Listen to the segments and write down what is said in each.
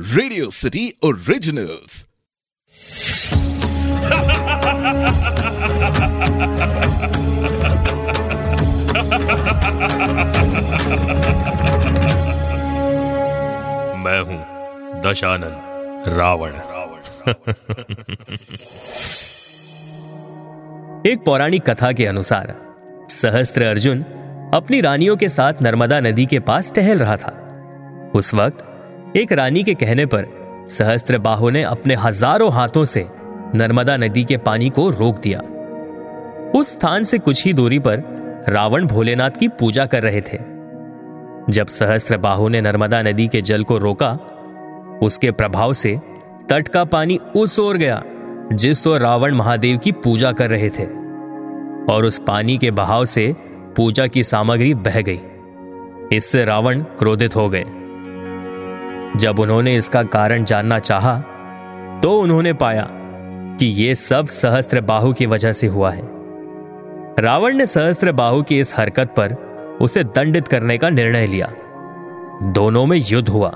Radio city originals मैं हूँ दशानन रावण। एक पौराणिक कथा के अनुसार सहस्त्र अर्जुन अपनी रानियों के साथ नर्मदा नदी के पास टहल रहा था। उस वक्त एक रानी के कहने पर सहस्त्र बाहु ने अपने हज़ारों हाथों से नर्मदा नदी के पानी को रोक दिया। उस स्थान से कुछ ही दूरी पर रावण भोलेनाथ की पूजा कर रहे थे। जब सहस्त्र ने नर्मदा नदी के जल को रोका, उसके प्रभाव से तट का पानी उस ओर गया, जिस ओर रावण महादेव की पूजा कर रहे थे। और उस पानी के बहाव से पूजा की सामग्री बह गई। इससे रावण क्रोधित हो गए। जब उन्होंने इसका कारण जानना चाहा, तो उन्होंने पाया कि यह सब सहस्त्र बाहु की वजह से हुआ है। रावण ने सहस्त्र बाहु की इस हरकत पर उसे दंडित करने का निर्णय लिया। दोनों में युद्ध हुआ।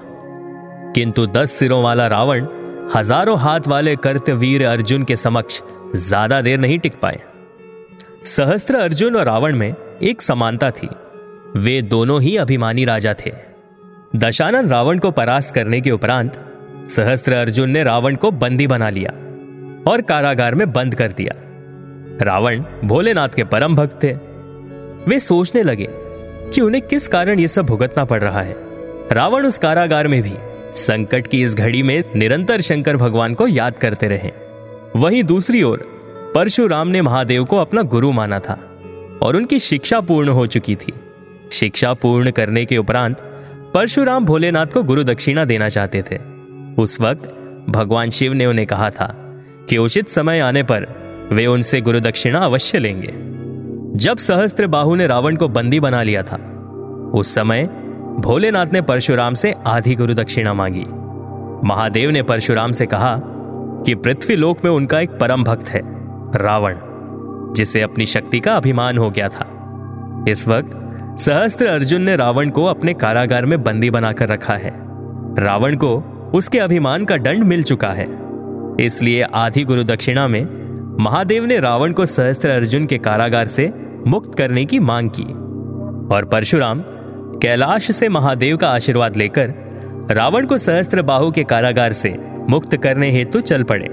किंतु दस सिरों वाला रावण हज़ारों हाथ वाले कर्तवीर अर्जुन के समक्ष ज़्यादा देर नहीं टिक पाए। सहस्त्र अर्जुन और रावण में एक समानता थी। वे दोनों ही अभिमानी राजा थे। दशानन रावण को परास्त करने के उपरांत, सहस्त्र अर्जुन ने रावण को बंदी बना लिया और कारागार में बंद कर दिया। रावण भोलेनाथ के परम भक्त थे। वे सोचने लगे कि उन्हें किस कारण यह सब भुगतना पड़ रहा है। रावण उस कारागार में भी संकट की इस घड़ी में निरंतर शंकर भगवान को याद करते रहे। वहीं दूसरी ओर, परशुराम ने महादेव को अपना गुरु माना था और उनकी शिक्षा पूर्ण हो चुकी थी। शिक्षा पूर्ण करने के उपरांत परशुराम भोलेनाथ को गुरु दक्षिणा देना चाहते थे। उस वक्त भगवान शिव ने उन्हें कहा था कि उचित समय आने पर वे उनसे गुरु दक्षिणा अवश्य लेंगे। जब सहस्त्र बाहु ने रावण को बंदी बना लिया था, उस समय भोलेनाथ ने परशुराम से आधी गुरु दक्षिणा मांगी। महादेव ने परशुराम से कहा कि पृथ्वी लोक में उनका एक परम भक्त है, रावण, जिसे अपनी शक्ति का अभिमान हो गया था। इस वक्त सहस्त्र अर्जुन ने रावण को अपने कारागार में बंदी बनाकर रखा है। रावण को उसके अभिमान का दंड मिल चुका है। इसलिए आधी गुरु दक्षिणा में महादेव ने रावण को सहस्त्र अर्जुन के कारागार से मुक्त करने की मांग की। और परशुराम कैलाश से महादेव का आशीर्वाद लेकर रावण को सहस्त्र बाहु के कारागार से मुक्त करने हेतु चल पड़े।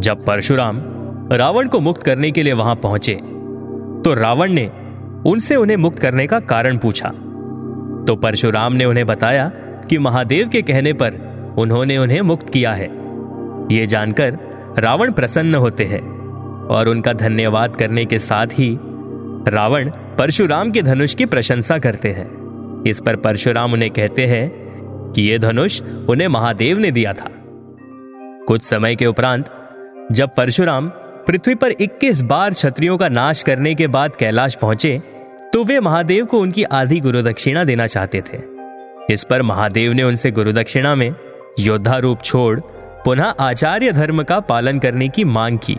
जब परशुराम रावण को मुक्त करने के लिए वहाँ पहुँचे तो रावण ने उनसे उन्हें मुक्त करने का कारण पूछा। तो परशुराम ने उन्हें बताया कि महादेव के कहने पर उन्होंने उन्हें मुक्त किया है। ये जानकर रावण प्रसन्न होते हैं और उनका धन्यवाद करने के साथ ही रावण परशुराम के धनुष की प्रशंसा करते हैं। इस पर परशुराम उन्हें कहते हैं कि यह धनुष उन्हें महादेव ने दिया था। कुछ समय के उपरांत जब परशुराम पृथ्वी पर 21 बार क्षत्रियों का नाश करने के बाद कैलाश पहुँचे तो वे महादेव को उनकी आधी गुरु दक्षिणा देना चाहते थे। इस पर महादेव ने उनसे गुरु दक्षिणा में योद्धा रूप छोड़, पुनः आचार्य धर्म का पालन करने की मांग की,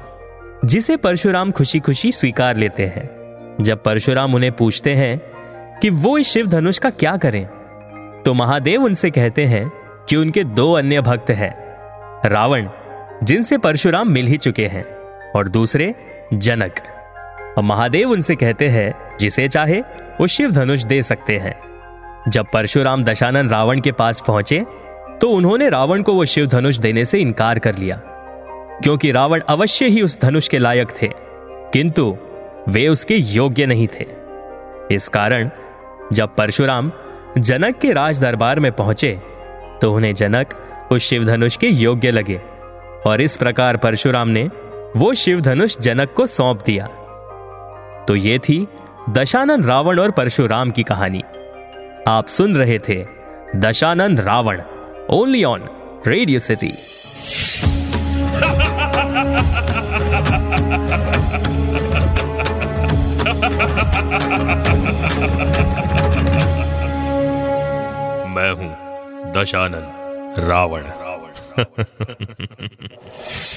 जिसे परशुराम खुशी खुशी स्वीकार लेते हैं। जब परशुराम उन्हें पूछते हैं कि वो इस शिव धनुष का क्या करें तो महादेव उनसे कहते हैं कि उनके दो अन्य भक्त हैं, रावण, जिनसे परशुराम मिल ही चुके हैं, और दूसरे जनक। और महादेव उनसे कहते हैं जिसे चाहे वो शिव धनुष दे सकते हैं। जब परशुराम दशानन रावण के पास पहुँचे तो उन्होंने रावण को वो शिव धनुष देने से इनकार कर लिया। क्योंकि रावण अवश्य ही उस धनुष के लायक थे, किंतु वे उसके योग्य नहीं थे। इस कारण, जब परशुराम जनक के राज दरबार में पहुँचे तो उन्हें जनक उस शिव धनुष के योग्य लगे, और इस प्रकार परशुराम ने वो शिव धनुष जनक को सौंप दिया। तो ये थी दशानन रावण और परशुराम की कहानी। आप सुन रहे थे Dashanan Ravan only on Radio City मैं हूँ दशानन रावण रावण।